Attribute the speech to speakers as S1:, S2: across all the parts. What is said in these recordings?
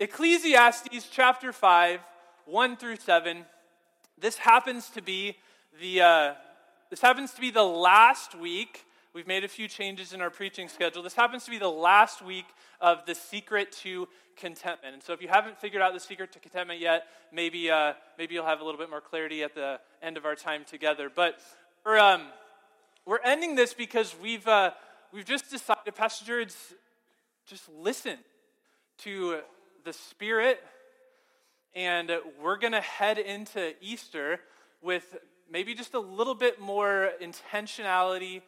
S1: Ecclesiastes chapter 5, 1 through 7. This happens to be the, uh, this happens to be the last week. We've made a few changes in our preaching schedule. This happens to be the last week of the secret to contentment. And so, if you haven't figured out the secret to contentment yet, maybe, uh, maybe you'll have a little bit more clarity at the end of our time together. But we're, um, we're ending this because we've, uh, we've just decided, Pastor Jared's just listen to the Spirit, and we're going to head into Easter with maybe just a little bit more intentionality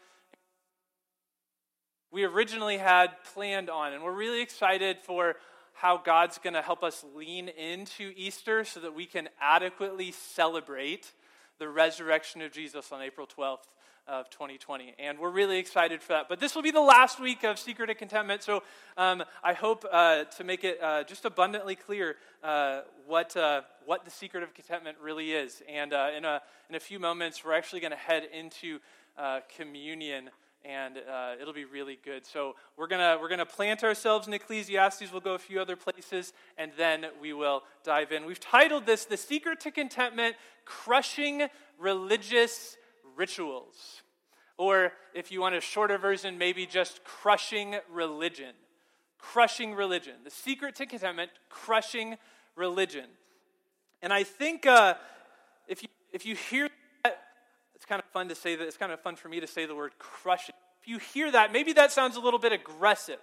S1: we originally had planned on. And we're really excited for how God's going to help us lean into Easter so that we can adequately celebrate the resurrection of Jesus on April 12th of 2020. And we're really excited for that. But this will be the last week of Secret of Contentment. So um, I hope uh, to make it uh, just abundantly clear uh, what, uh, what the secret of contentment really is. And uh, in, a, in a few moments, we're actually going to head into uh, communion. And it'll be really good. So we're gonna we're gonna plant ourselves in Ecclesiastes. We'll go a few other places, and then we will dive in. We've titled this "The Secret to Contentment: Crushing Religious rituals. Or if you want a shorter version, maybe just crushing religion. Crushing religion. The secret to contentment, crushing religion. And I think uh, if, you, if you hear that, it's kind of fun to say that, it's kind of fun for me to say the word crushing. If you hear that, maybe that sounds a little bit aggressive.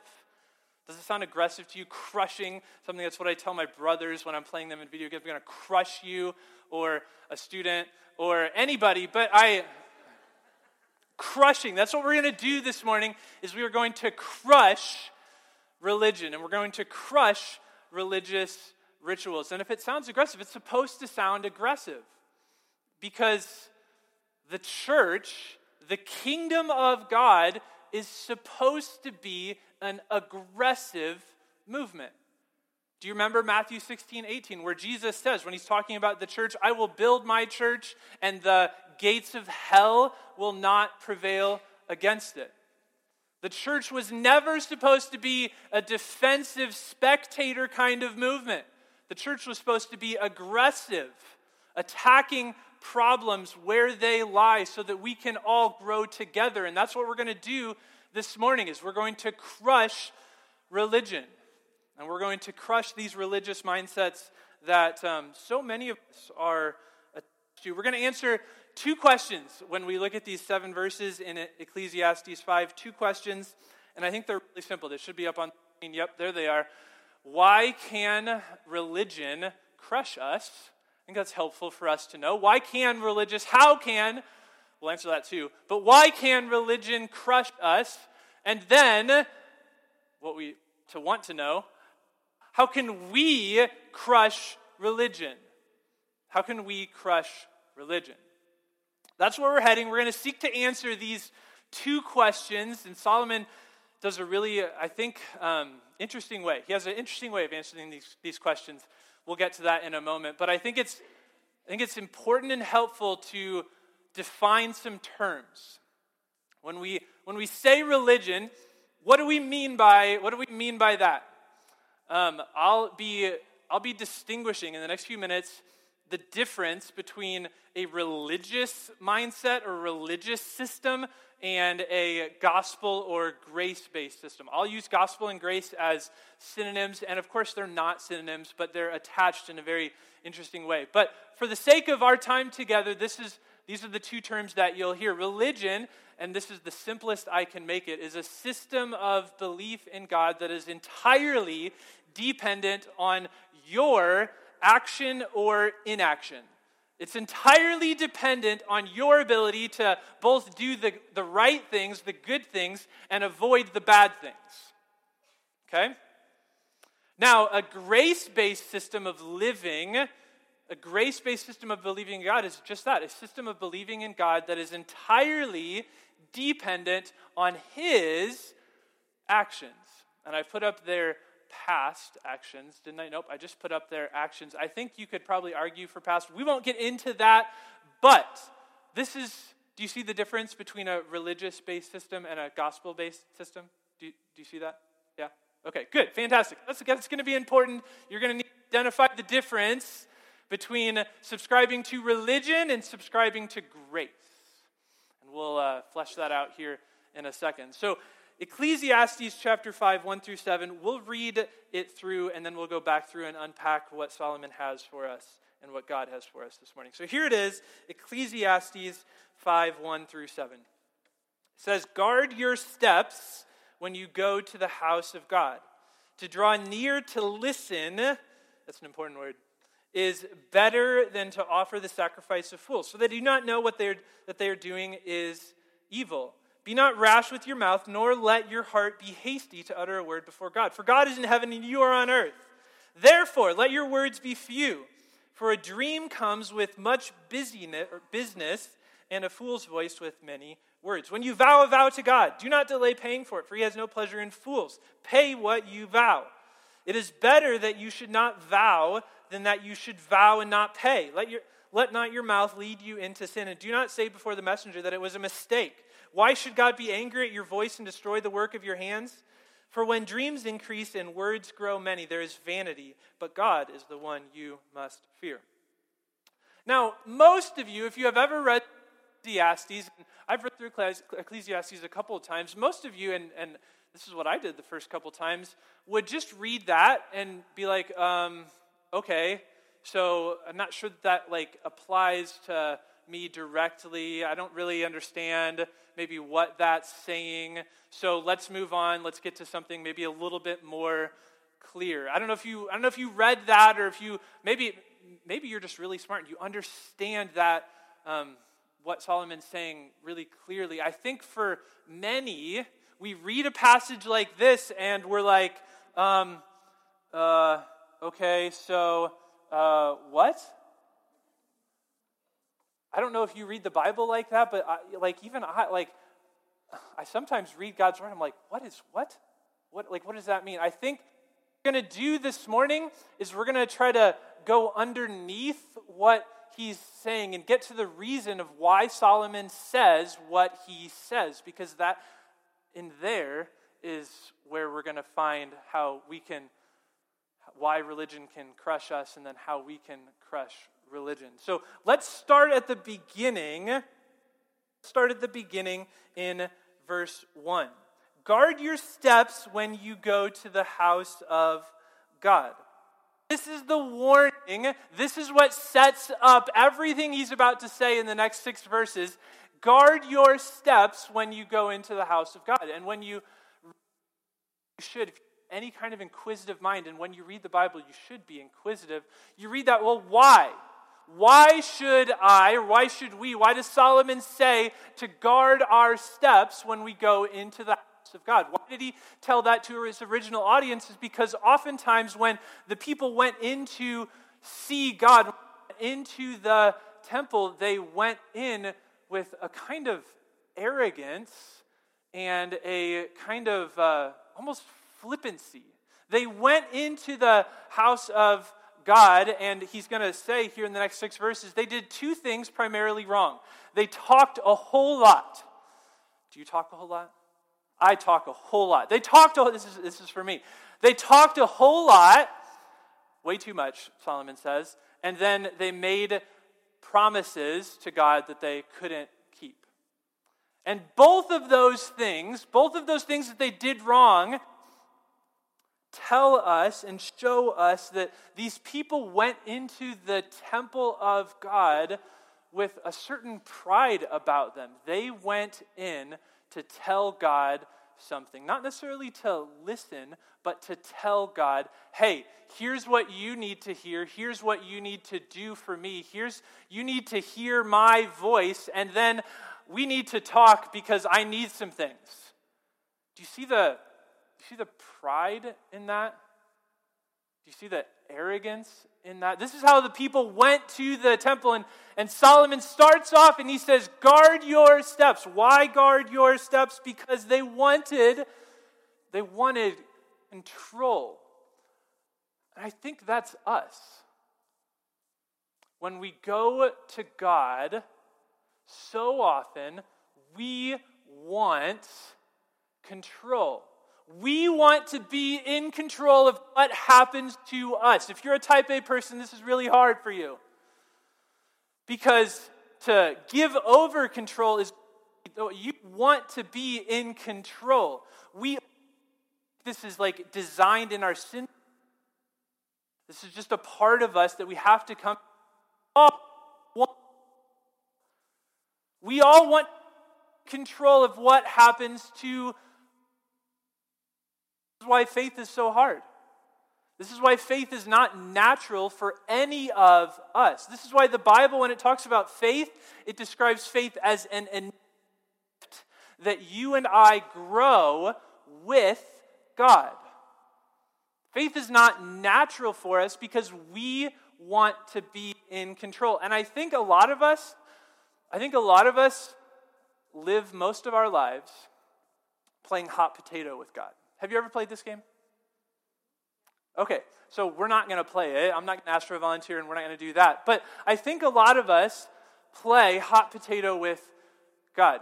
S1: Does it sound aggressive to you? Crushing something that's what I tell my brothers when I'm playing them in video games. I'm going to crush you, or a student, or anybody. But I, crushing. That's what we're going to do this morning is we are going to crush religion and we're going to crush religious rituals. And if it sounds aggressive, it's supposed to sound aggressive because the church, the kingdom of God is supposed to be an aggressive movement. Do you remember Matthew 16, 18, where Jesus says, when he's talking about the church, I will build my church and the gates of hell will not prevail against it? The church was never supposed to be a defensive spectator kind of movement. The church was supposed to be aggressive, attacking problems where they lie so that we can all grow together. And that's what we're going to do this morning is we're going to crush religion. And we're going to crush these religious mindsets that um, so many of us are to. We're going to answer two questions when we look at these seven verses in Ecclesiastes 5. Two questions, and I think they're really simple. They should be up on the screen. Yep, there they are. Why can religion crush us? I think that's helpful for us to know. Why can religious, how can, we'll answer that too, but why can religion crush us? And then, what we to want to know, how can we crush religion? How can we crush religion? That's where we're heading. We're going to seek to answer these two questions, and Solomon does a really, I think, um, interesting way. He has an interesting way of answering these, these questions. We'll get to that in a moment. But I think it's, I think it's important and helpful to define some terms. When we, when we say religion, what do we mean by, what do we mean by that? Um, I'll, be, I'll be distinguishing in the next few minutes the difference between a religious mindset or religious system and a gospel or grace based system. I'll use gospel and grace as synonyms, and of course, they're not synonyms, but they're attached in a very interesting way. But for the sake of our time together, this is, these are the two terms that you'll hear. Religion, and this is the simplest I can make it, is a system of belief in God that is entirely dependent on your action or inaction. It's entirely dependent on your ability to both do the, the right things, the good things, and avoid the bad things. Okay? Now, a grace based system of living, a grace based system of believing in God is just that a system of believing in God that is entirely dependent on His actions. And I put up there past actions, didn't I? Nope, I just put up their actions. I think you could probably argue for past. We won't get into that, but this is do you see the difference between a religious based system and a gospel based system? Do you, do you see that? Yeah? Okay, good, fantastic. That's, that's going to be important. You're going to need to identify the difference between subscribing to religion and subscribing to grace. And we'll uh, flesh that out here in a second. So, Ecclesiastes chapter 5, 1 through 7, we'll read it through and then we'll go back through and unpack what Solomon has for us and what God has for us this morning. So here it is Ecclesiastes 5, 1 through 7. It says, Guard your steps when you go to the house of God. To draw near to listen, that's an important word, is better than to offer the sacrifice of fools. So they do not know what they're, that they are doing is evil. Be not rash with your mouth, nor let your heart be hasty to utter a word before God. For God is in heaven and you are on earth. Therefore, let your words be few. For a dream comes with much business, and a fool's voice with many words. When you vow a vow to God, do not delay paying for it, for he has no pleasure in fools. Pay what you vow. It is better that you should not vow than that you should vow and not pay. Let, your, let not your mouth lead you into sin, and do not say before the messenger that it was a mistake. Why should God be angry at your voice and destroy the work of your hands? For when dreams increase and words grow many, there is vanity, but God is the one you must fear. Now, most of you, if you have ever read Ecclesiastes, I've read through Ecclesiastes a couple of times, most of you, and, and this is what I did the first couple of times, would just read that and be like, um, okay, so I'm not sure that that like applies to me directly. I don't really understand maybe what that's saying. So let's move on. Let's get to something maybe a little bit more clear. I don't know if you I don't know if you read that or if you maybe maybe you're just really smart and you understand that um, what Solomon's saying really clearly. I think for many, we read a passage like this and we're like, um, uh, okay, so uh, what? I don't know if you read the Bible like that, but I, like even I like I sometimes read God's word. I'm like, what is what? What like what does that mean? I think we're to do this morning is we're to try to go underneath what he's saying and get to the reason of why Solomon says what he says because that in there is where we're to find how we can why religion can crush us and then how we can crush religion. So let's start at the beginning. Start at the beginning in verse 1. Guard your steps when you go to the house of God. This is the warning. This is what sets up everything he's about to say in the next six verses. Guard your steps when you go into the house of God. And when you, you should, any kind of inquisitive mind, and when you read the Bible, you should be inquisitive. You read that, well, why? Why should I, or why should we, why does Solomon say to guard our steps when we go into the house of God? Why did he tell that to his original audience? Is because oftentimes when the people went in to see God, into the temple, they went in with a kind of arrogance and a kind of uh, almost flippancy. They went into the house of God, and he's going to say here in the next six verses, they did two things primarily wrong. They talked a whole lot. Do you talk a whole lot? I talk a whole lot. They talked, a, this, is, this is for me. They talked a whole lot, way too much, Solomon says, and then they made promises to God that they couldn't keep. And both of those things, both of those things that they did wrong, tell us and show us that these people went into the temple of God with a certain pride about them. They went in to tell God something, not necessarily to listen, but to tell God, hey, here's what you need to hear. Here's what you need to do for me. Here's, you need to hear my voice, and then we need to talk because I need some things. Do you see the you see the pride in that? Do you see the arrogance in that? This is how the people went to the temple, and, and Solomon starts off and he says, Guard your steps. Why guard your steps? Because they wanted, they wanted control. And I think that's us. When we go to God, so often we want control. We want to be in control of what happens to us. If you're a type A person, this is really hard for you. Because to give over control is you want to be in control. We this is like designed in our sin. This is just a part of us that we have to come. We all want control of what happens to. This is why faith is so hard. This is why faith is not natural for any of us. This is why the Bible, when it talks about faith, it describes faith as an, an that you and I grow with God. Faith is not natural for us because we want to be in control. And I think a lot of us, I think a lot of us live most of our lives playing hot potato with God. Have you ever played this game? Okay, so we're not going to play it. I'm not going to ask for a volunteer and we're not going to do that. But I think a lot of us play hot potato with God,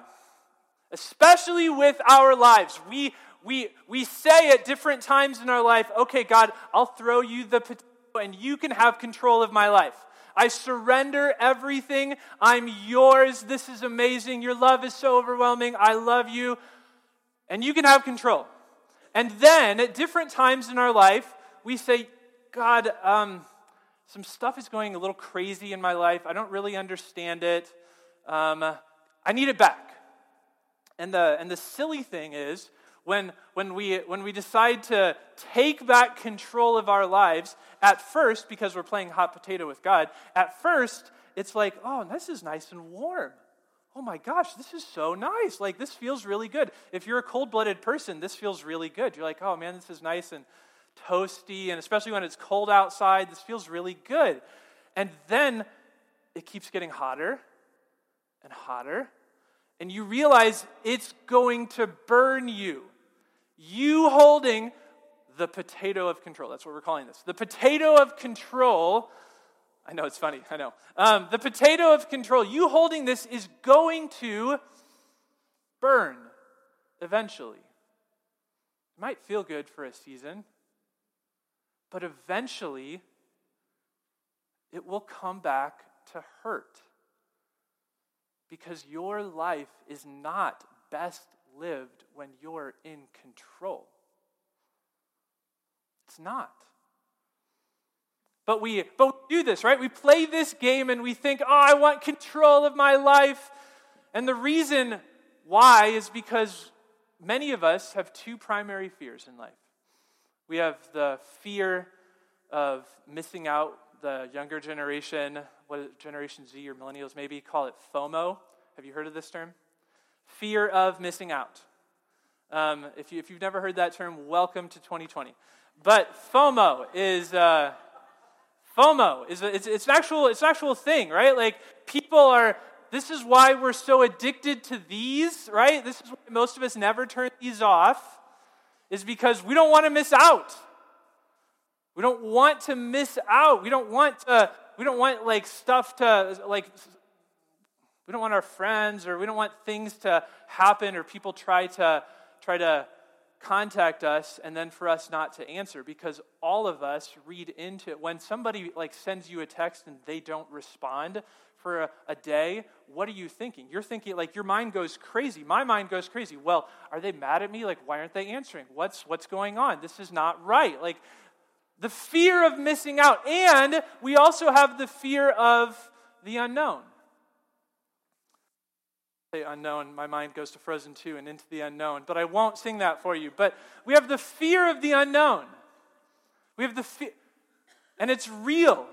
S1: especially with our lives. We, we, we say at different times in our life, okay, God, I'll throw you the potato and you can have control of my life. I surrender everything. I'm yours. This is amazing. Your love is so overwhelming. I love you. And you can have control. And then at different times in our life, we say, God, um, some stuff is going a little crazy in my life. I don't really understand it. Um, I need it back. And the, and the silly thing is, when, when, we, when we decide to take back control of our lives, at first, because we're playing hot potato with God, at first, it's like, oh, this is nice and warm. Oh my gosh, this is so nice. Like, this feels really good. If you're a cold blooded person, this feels really good. You're like, oh man, this is nice and toasty. And especially when it's cold outside, this feels really good. And then it keeps getting hotter and hotter. And you realize it's going to burn you. You holding the potato of control. That's what we're calling this. The potato of control. I know it's funny, I know. Um, the potato of control, you holding this is going to burn eventually. It might feel good for a season, but eventually it will come back to hurt because your life is not best lived when you're in control. It's not. But we, but we do this, right? We play this game and we think, oh, I want control of my life. And the reason why is because many of us have two primary fears in life. We have the fear of missing out the younger generation, what Generation Z or millennials maybe call it FOMO. Have you heard of this term? fear of missing out. Um, if, you, you've never heard that term, welcome to 2020. But FOMO is uh, FOMO is it's, it's an actual it's an actual thing, right? Like people are. This is why we're so addicted to these, right? This is why most of us never turn these off, is because we don't want to miss out. We don't want to miss out. We don't want to. We don't want like stuff to like we don't want our friends or we don't want things to happen or people try to try to contact us and then for us not to answer because all of us read into it. When somebody like sends you a text and they don't respond for a, a, day what are you thinking? You're thinking like your mind goes crazy. My mind goes crazy. Well are they mad at me? Like why aren't they answering? What's what's going on? This is not right. Like the fear of missing out and we also have the fear of the unknown unknown, my mind goes to Frozen 2 and into the unknown. But I won't sing that for you. But we have the fear of the unknown. We have the fear, and it's real.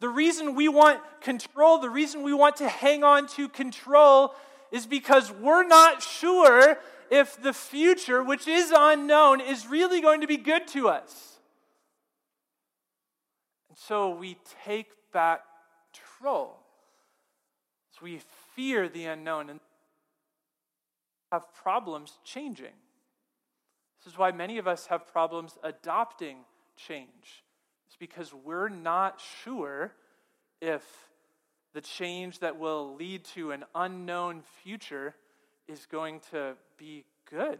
S1: The reason we want control, the reason we want to hang on to control is because we're not sure if the future, which is unknown, is really going to be good to us. And so we take back control. So we fear the unknown. And have problems changing. This is why many of us have problems adopting change. It's because we're not sure if the change that will lead to an unknown future is going to be good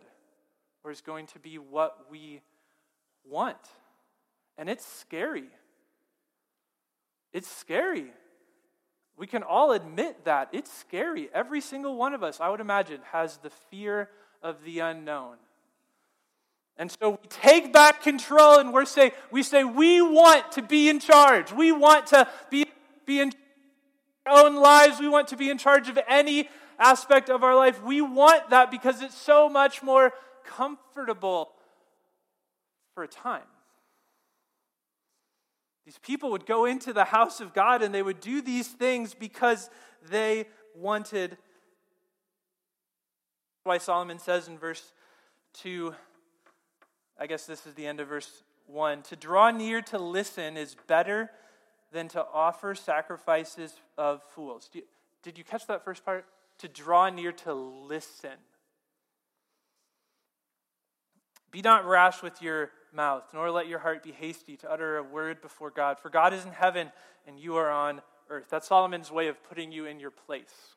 S1: or is going to be what we want. And it's scary. It's scary. We can all admit that. It's scary. Every single one of us, I would imagine, has the fear of the unknown. And so we take back control and we're say, we say, we want to be in charge. We want to be, be in our own lives. We want to be in charge of any aspect of our life. We want that because it's so much more comfortable for a time. These people would go into the house of God and they would do these things because they wanted. Why Solomon says in verse 2, I guess this is the end of verse 1 to draw near to listen is better than to offer sacrifices of fools. did you catch that first part? To draw near to listen. Be not rash with your mouth, nor let your heart be hasty to utter a word before God. For God is in heaven, and you are on earth. That's Solomon's way of putting you in your place.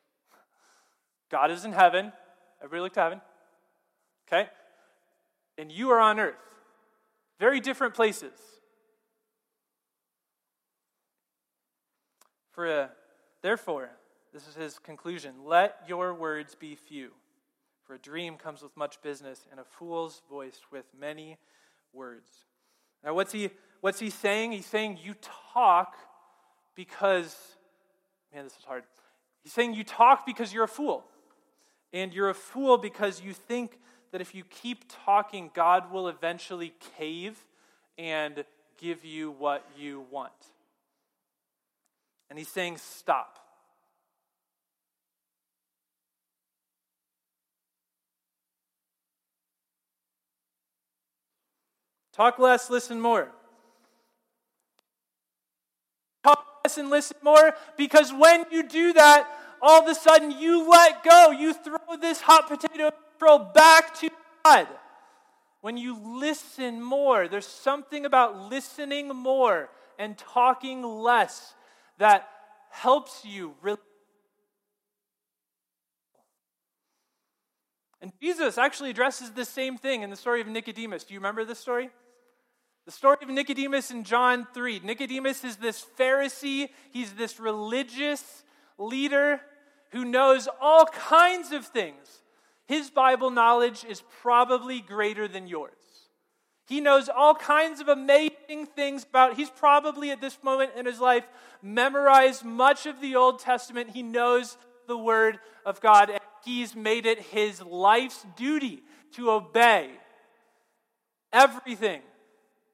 S1: God is in heaven. Everybody look to heaven. Okay? And you are on earth. Very different places. For a, uh, therefore, this is his conclusion let your words be few. For a dream comes with much business, and a fool's voice with many words. Now, what's he, what's he saying? He's saying you talk because, man, this is hard. He's saying you talk because you're a fool. And you're a fool because you think that if you keep talking, God will eventually cave and give you what you want. And he's saying, stop. Talk less, listen more. Talk less and listen more because when you do that, all of a sudden you let go. You throw this hot potato throw back to God. When you listen more, there's something about listening more and talking less that helps you really. And Jesus actually addresses the same thing in the story of Nicodemus. Do you remember this story? The story of Nicodemus in John 3. Nicodemus is this Pharisee, he's this religious leader who knows all kinds of things. His Bible knowledge is probably greater than yours. He knows all kinds of amazing things about. He's probably at this moment in his life memorized much of the Old Testament. He knows the word of God and he's made it his life's duty to obey everything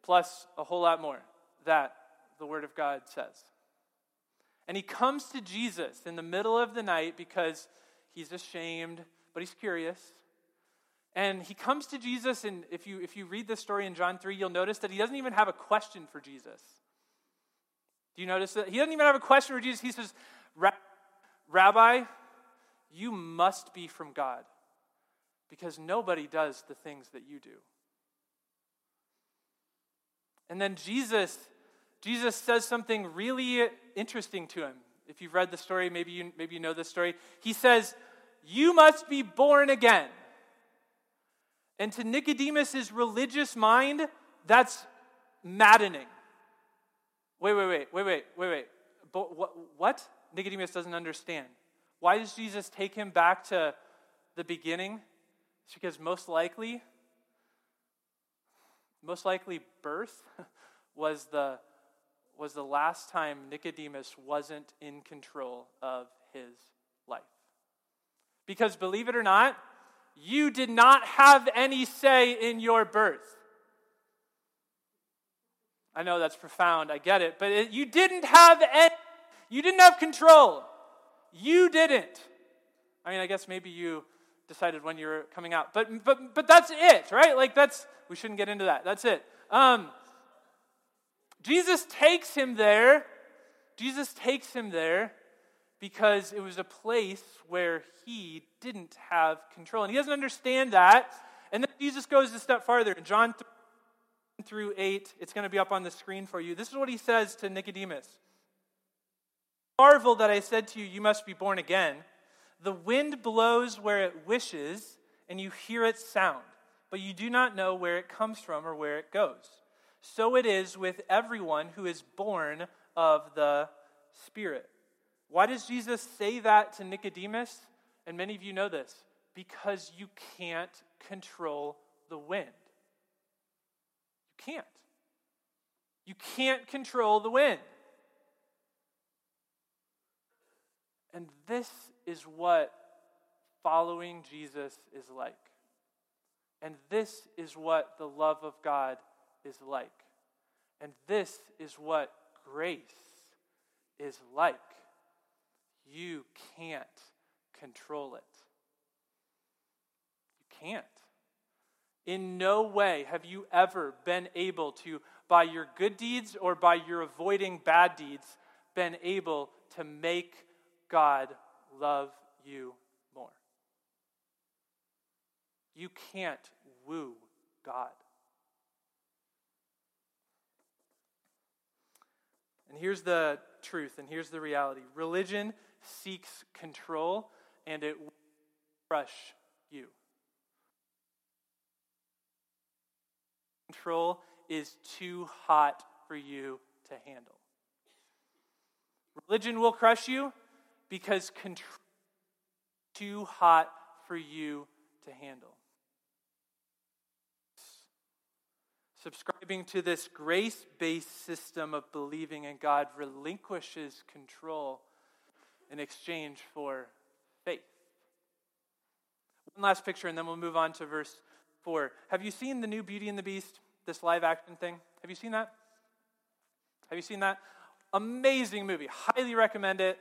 S1: plus a whole lot more that the Word of God says. And he comes to Jesus in the middle of the night because he's ashamed, but he's curious. And he comes to Jesus, and if you, if you read this story in John 3, you'll notice that he doesn't even have a question for Jesus. Do you notice that? He doesn't even have a question for Jesus. He says, Rabbi, you must be from God because nobody does the things that you do. And then Jesus, Jesus says something really interesting to him. If you've read the story, maybe you, maybe you know this story. He says, You must be born again. And to Nicodemus's religious mind, that's maddening. Wait, wait, wait, wait, wait, wait, wait. But what, what? Nicodemus doesn't understand. Why does Jesus take him back to the beginning? It's because most likely most likely, birth was the, was the last time Nicodemus wasn't in control of his life. Because believe it or not, you did not have any say in your birth. I know that's profound, I get it, but it, you didn't have any, you didn't have control. You didn't. I mean, I guess maybe you decided when you were coming out. But, but, but that's it, right? Like, that's, we shouldn't get into that. That's it. Um, Jesus takes him there. Jesus takes him there because it was a place where he didn't have control. And he doesn't understand that. And then Jesus goes a step farther. In John 3 through 8, it's going to be up on the screen for you. This is what he says to Nicodemus Marvel that I said to you, you must be born again. The wind blows where it wishes, and you hear its sound, but you do not know where it comes from or where it goes. So it is with everyone who is born of the Spirit. Why does Jesus say that to Nicodemus? And many of you know this because you can't control the wind. You can't. You can't control the wind. And this is what following Jesus is like. And this is what the love of God is like. And this is what grace is like. You can't control it. You can't. In no way have you ever been able to, by your good deeds or by your avoiding bad deeds, been able to make God love you more. You can't woo God. And here's the truth, and here's the reality religion seeks control, and it will crush you. Control is too hot for you to handle. Religion will crush you because control too hot for you to handle. Subscribing to this grace based system of believing in God relinquishes control in exchange for faith. One last picture, and then we'll move on to verse 4. Have you seen the new Beauty and the Beast, this live action thing? Have you seen that? Have you seen that? Amazing movie. Highly recommend it.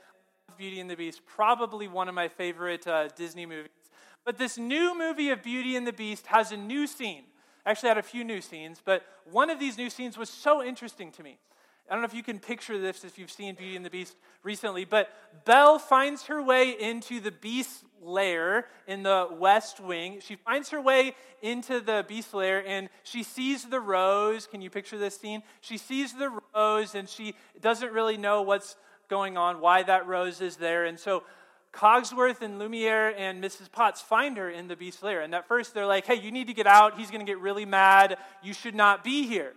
S1: Beauty and the Beast, probably one of my favorite uh, Disney movies. But this new movie of Beauty and the Beast has a new scene actually had a few new scenes, but one of these new scenes was so interesting to me. I don't know if you can picture this if you've seen Beauty and the Beast recently, but Belle finds her way into the beast's lair in the west wing. She finds her way into the beast's lair and she sees the rose. Can you picture this scene? She sees the rose and she doesn't really know what's going on, why that rose is there. And so Cogsworth and Lumiere and Mrs. Potts find her in the beast lair. And at first they're like, hey, you need to get out. He's going to get really mad. You should not be here.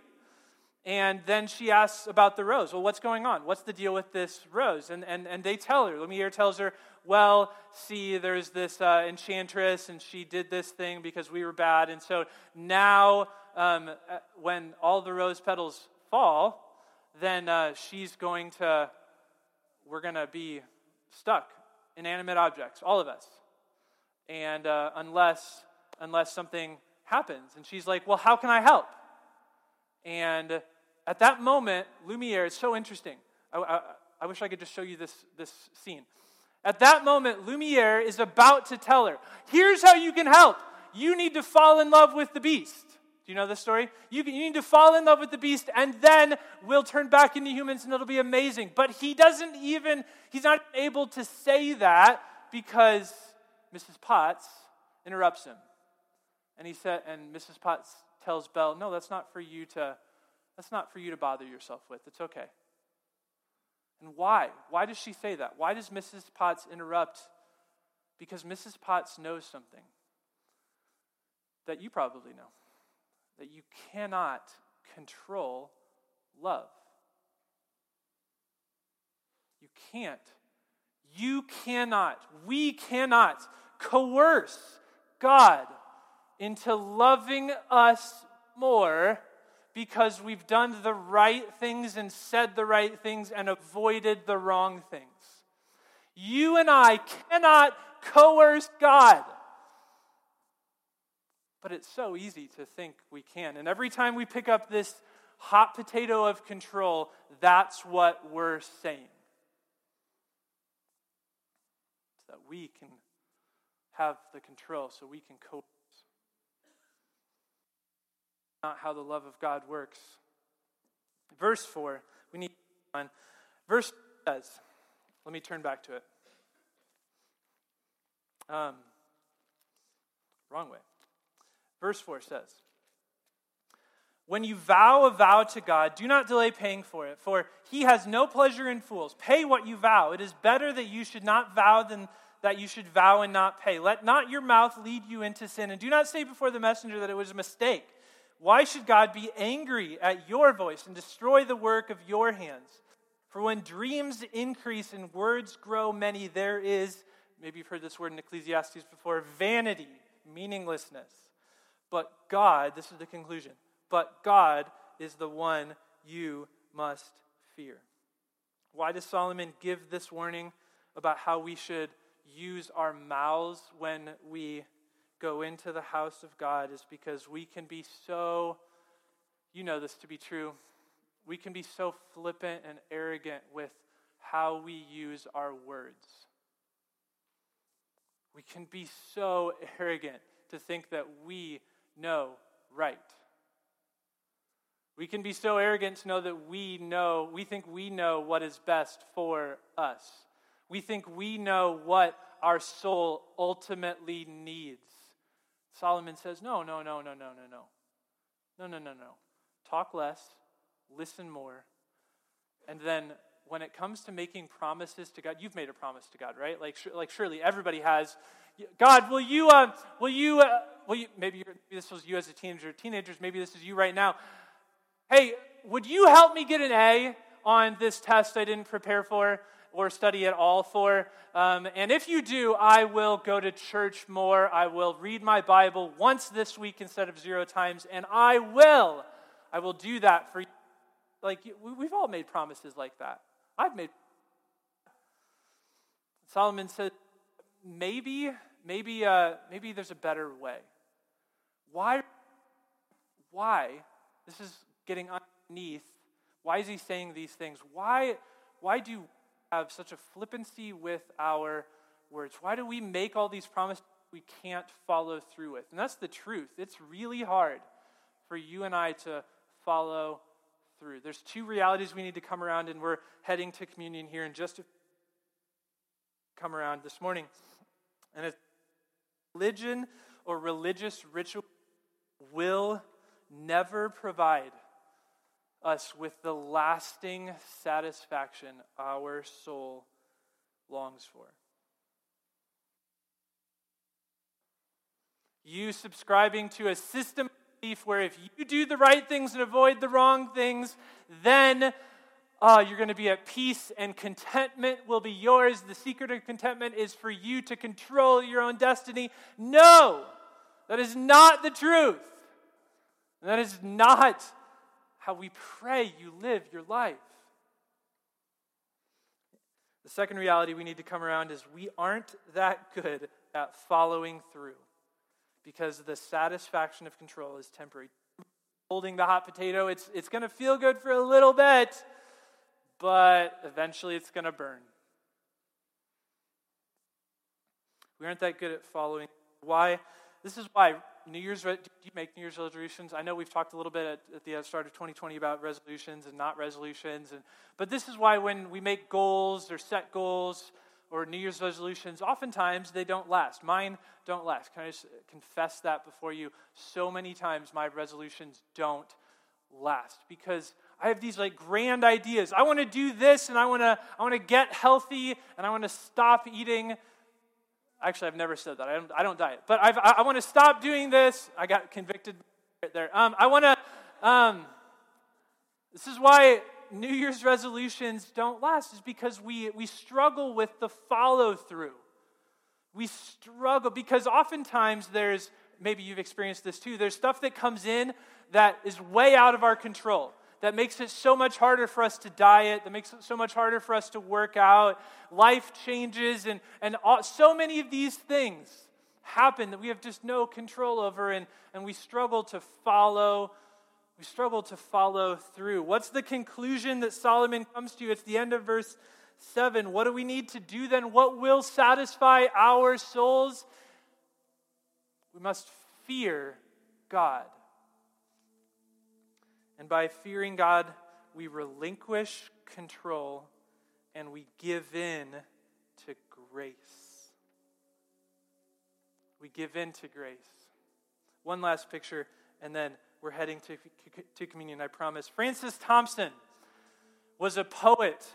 S1: And then she asks about the rose. Well, what's going on? What's the deal with this rose? And, and, and they tell her. Lumiere tells her, well, see, there's this uh, enchantress, and she did this thing because we were bad. And so now, um, uh, when all the rose petals fall, then uh, she's going to, we're going to be stuck inanimate objects, all of us. And uh, unless, unless something happens. And she's like, Well, how can I help? And at that moment, Lumiere is so interesting. I, I, I wish I could just show you this, this scene. At that moment, Lumiere is about to tell her, Here's how you can help. You need to fall in love with the beast. Do you know this story? You, you need to fall in love with the beast, and then we'll turn back into humans, and it'll be amazing. But he doesn't even, he's not able to say that because Mrs. Potts interrupts him. And he said, and Mrs. Potts tells Belle, no, that's not for you to, that's not for you to bother yourself with. It's okay. And why? Why does she say that? Why does Mrs. Potts interrupt? Because Mrs. Potts knows something that you probably know that you cannot control love. You can't. You cannot. We cannot coerce God into loving us more because we've done the right things and said the right things and avoided the wrong things. You and I cannot coerce God. But it's so easy to think we can. And every time we pick up this hot potato of control, that's what we're saying. So that we can have the control, so we can cope. Not how the love of God works. Verse 4, we need on. Verse says, let me turn back to it. Um, wrong way. Verse 4 says, When you vow a vow to God, do not delay paying for it, for he has no pleasure in fools. Pay what you vow. It is better that you should not vow than that you should vow and not pay. Let not your mouth lead you into sin, and do not say before the messenger that it was a mistake. Why should God be angry at your voice and destroy the work of your hands? For when dreams increase and words grow many, there is, maybe you've heard this word in Ecclesiastes before, vanity, meaninglessness. But God, this is the conclusion, but God is the one you must fear. Why does Solomon give this warning about how we should use our mouths when we go into the house of God? Is because we can be so, you know this to be true, we can be so flippant and arrogant with how we use our words. We can be so arrogant to think that we know right. We can be so arrogant to know that we know, we think we know what is best for us. We think we know what our soul ultimately needs. Solomon says, no, no, no, no, no, no, no. No, no, no, no. Talk less, listen more. And then when it comes to making promises to God, you've made a promise to God, right? Like, like surely everybody has. God, will you, uh, will you, uh, will you, maybe this was you as a teenager, teenagers, maybe this is you right now hey, would you help me get an A on this test I didn't prepare for or study at all for? Um, and if you do, I will go to church more. I will read my Bible once this week instead of zero times, and I will. I will do that for you. Like, we've all made promises like that. I've made. Solomon said, maybe, maybe, uh, maybe there's a better way. Why? Why? This is getting underneath why is he saying these things? Why, why do we have such a flippancy with our words? Why do we make all these promises we can't follow through with? And that's the truth. It's really hard for you and I to follow through. There's two realities we need to come around, and we're heading to communion here in just a come around this morning. And it's religion or religious ritual will never provide us with the lasting satisfaction our soul longs for. You subscribing to a system of belief where if you do the right things and avoid the wrong things, then uh, you're going to be at peace and contentment will be yours. The secret of contentment is for you to control your own destiny. No, that is not the truth. That is not how we pray you live your life. The second reality we need to come around is we aren't that good at following through because the satisfaction of control is temporary. Holding the hot potato, it's, it's going to feel good for a little bit, but eventually it's going to burn. We aren't that good at following. Why? This is why New Year's, do you make New Year's resolutions? I know we've talked a little bit at, at, the start of 2020 about resolutions and not resolutions, and, but this is why when we make goals or set goals or New Year's resolutions, oftentimes they don't last. Mine don't last. Can I just confess that before you? So many times my resolutions don't last because I have these like grand ideas. I want to do this and I want to I want to get healthy and I want to stop eating Actually, I've never said that. I don't, I don't diet. But I've, i I, want to stop doing this. I got convicted right there. Um, I want to, um, this is why New Year's resolutions don't last, is because we, we struggle with the follow through. We struggle because oftentimes there's, maybe you've experienced this too, there's stuff that comes in that is way out of our control that makes it so much harder for us to diet, that makes it so much harder for us to work out. Life changes, and, and all, so many of these things happen that we have just no control over, and, and we struggle to follow. We struggle to follow through. What's the conclusion that Solomon comes to? It's the end of verse 7. What do we need to do then? What will satisfy our souls? We must fear God. And by fearing God, we relinquish control and we give in to grace. We give in to grace. One last picture, and then we're heading to, to communion, I promise. Francis Thompson was a poet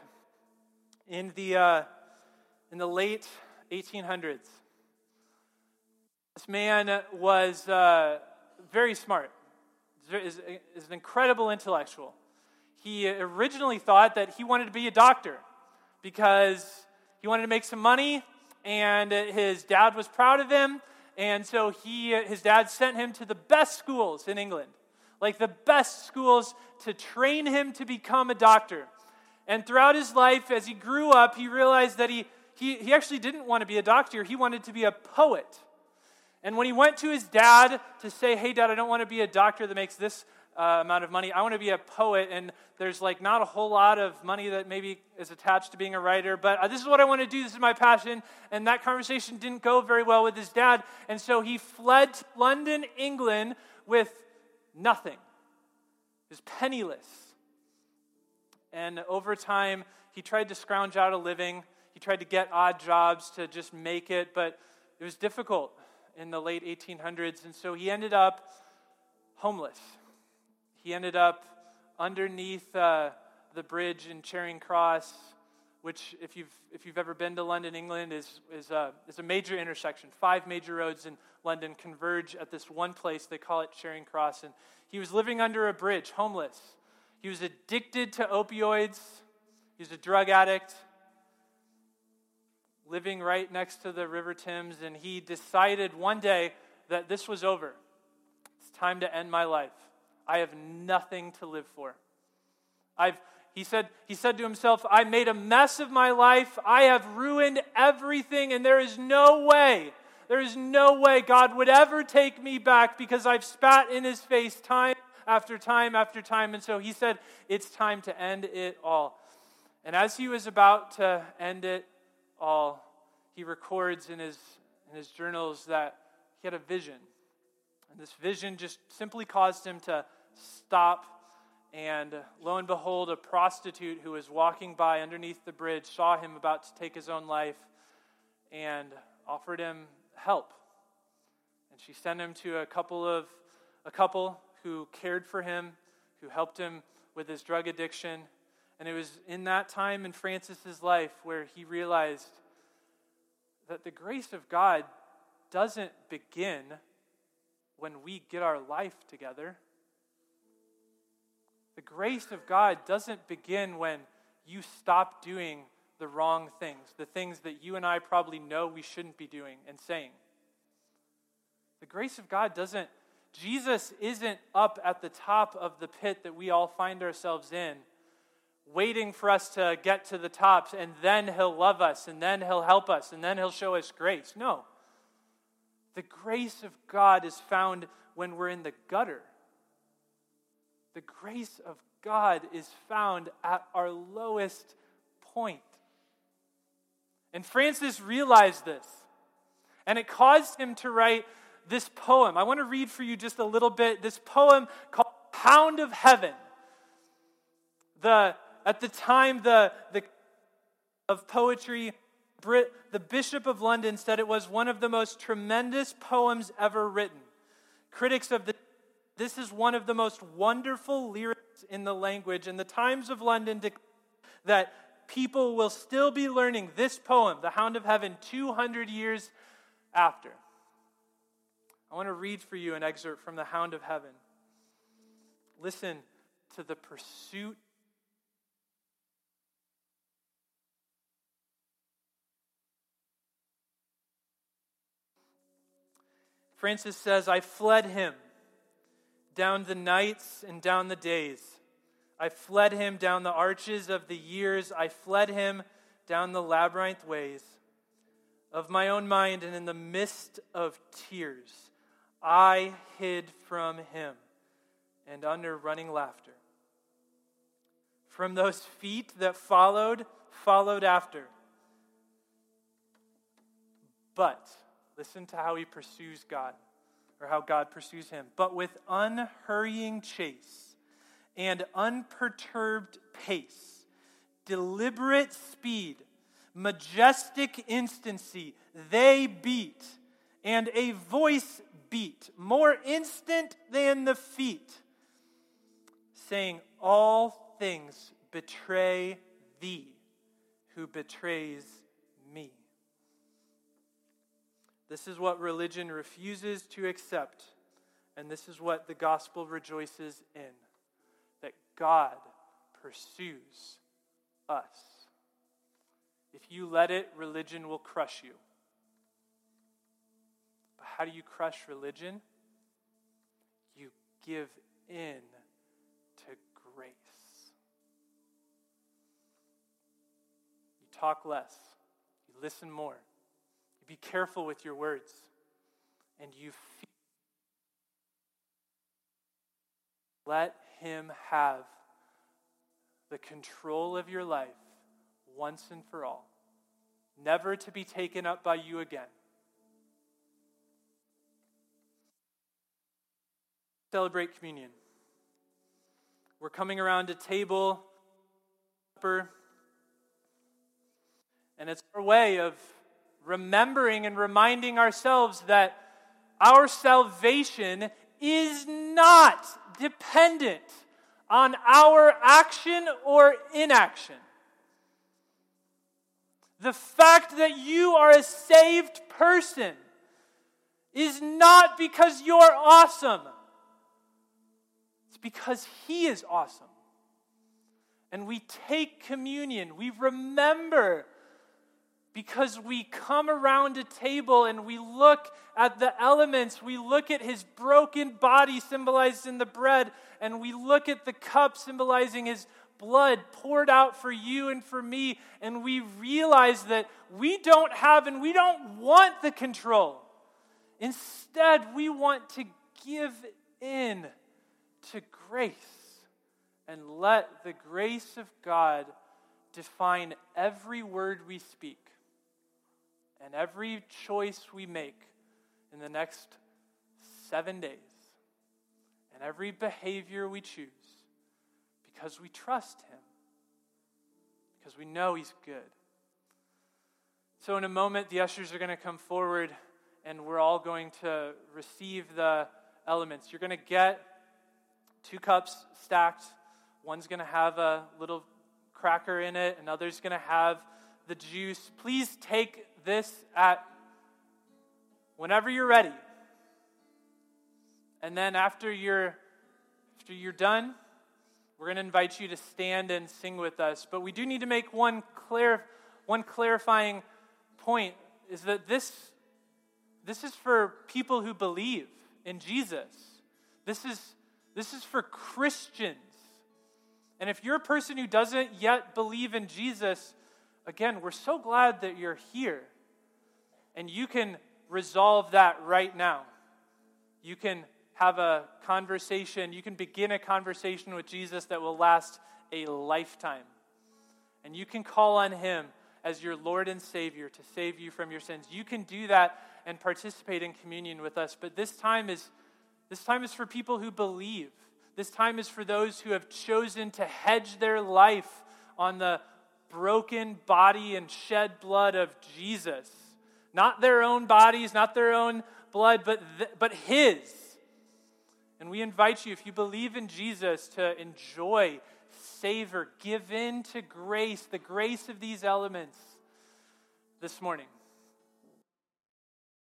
S1: in the, uh, in the late 1800s. This man was uh, very smart, is, is an incredible intellectual. He originally thought that he wanted to be a doctor because he wanted to make some money, and his dad was proud of him. And so he, his dad sent him to the best schools in England, like the best schools to train him to become a doctor. And throughout his life, as he grew up, he realized that he, he, he actually didn't want to be a doctor, he wanted to be a poet. And when he went to his dad to say, Hey, dad, I don't want to be a doctor that makes this uh, amount of money, I want to be a poet, and there's like not a whole lot of money that maybe is attached to being a writer, but uh, this is what I want to do, this is my passion. And that conversation didn't go very well with his dad, and so he fled to London, England with nothing. He was penniless. And over time, he tried to scrounge out a living. He tried to get odd jobs to just make it, but it was difficult in the late 1800s. And so he ended up homeless. He ended up underneath uh, the bridge in Charing Cross, which, if you've, if you've ever been to London, England, is, is, a, is a major intersection. Five major roads in London converge at this one place. They call it Charing Cross. And he was living under a bridge, homeless. He was addicted to opioids. He was a drug addict, living right next to the River Thames. And he decided one day that this was over. It's time to end my life. I have nothing to live for. I've, he, said, he said to himself, I made a mess of my life. I have ruined everything, and there is no way, there is no way God would ever take me back because I've spat in his face time after time after time. And so he said, It's time to end it all. And as he was about to end it all, he records in his, in his journals that he had a vision. And this vision just simply caused him to stop. And lo and behold, a prostitute who was walking by underneath the bridge saw him about to take his own life and offered him help. And she sent him to a couple of a couple who cared for him, who helped him with his drug addiction. And it was in that time in Francis's life where he realized that the grace of God doesn't begin when we get our life together. The grace of God doesn't begin when you stop doing the wrong things, the things that you and I probably know we shouldn't be doing and saying. The grace of God doesn't Jesus isn't up at the top of the pit that we all find ourselves in, waiting for us to get to the tops, and then he'll love us, and then he'll help us, and then he'll show us grace. No. The grace of God is found when we're in the gutter. The grace of God is found at our lowest point. And Francis realized this, and it caused him to write this poem. I want to read for you just a little bit this poem called Hound of Heaven. The, at the time, the, the of poetry, Brit, the Bishop of London said it was one of the most tremendous poems ever written. Critics of the this is one of the most wonderful lyrics in the language, and the Times of London declared that people will still be learning this poem, The Hound of Heaven, 200 years after. I want to read for you an excerpt from The Hound of Heaven. Listen to the pursuit Francis says, I fled him down the nights and down the days. I fled him down the arches of the years. I fled him down the labyrinth ways of my own mind and in the mist of tears. I hid from him and under running laughter. From those feet that followed, followed after. But, listen to how he pursues God, or how God pursues him. But with unhurrying chase and unperturbed pace, deliberate speed, majestic instancy, they beat, and a voice beat, more instant than the feet, saying, All things betray thee who betrays This is what religion refuses to accept, and this is what the gospel rejoices in that God pursues us. If you let it, religion will crush you. But how do you crush religion? You give in to grace. You talk less, you listen more, you be careful with your words, and you feel. Let Him have the control of your life once and for all, never to be taken up by you again. Celebrate communion. We're coming around a table, supper, and it's our way of remembering and reminding ourselves that our salvation is not dependent on our action or inaction. The fact that you are a saved person is not because you're awesome, it's because He is awesome. And we take communion, we remember because we come around a table and we look at the elements. We look at his broken body symbolized in the bread, and we look at the cup symbolizing his blood poured out for you and for me, and we realize that we don't have and we don't want the control. Instead, we want to give in to grace and let the grace of God define every word we speak and every choice we make in the next seven days and every behavior we choose because we trust Him, because we know He's good. So, in a moment, the ushers are going to come forward and we're all going to receive the elements. You're going to get two cups stacked. One's going to have a little cracker in it, another's going to have the juice. Please take this at whenever you're ready. And then after you're after you're done, we're going to invite you to stand and sing with us. But we do need to make one clear one clarifying point is that this this is for people who believe in Jesus. This is this is for Christians. And if you're a person who doesn't yet believe in Jesus, again, we're so glad that you're here. And you can resolve that right now. You can have a conversation, you can begin a conversation with Jesus that will last a lifetime. And you can call on Him as your Lord and Savior to save you from your sins. You can do that and participate in communion with us. But this time is this time is for people who believe. This time is for those who have chosen to hedge their life on the broken body and shed blood of Jesus. Not their own bodies, not their own blood, but, th- but His. And we invite you, if you believe in Jesus, to enjoy, savor, give in to grace, the grace of these elements this morning.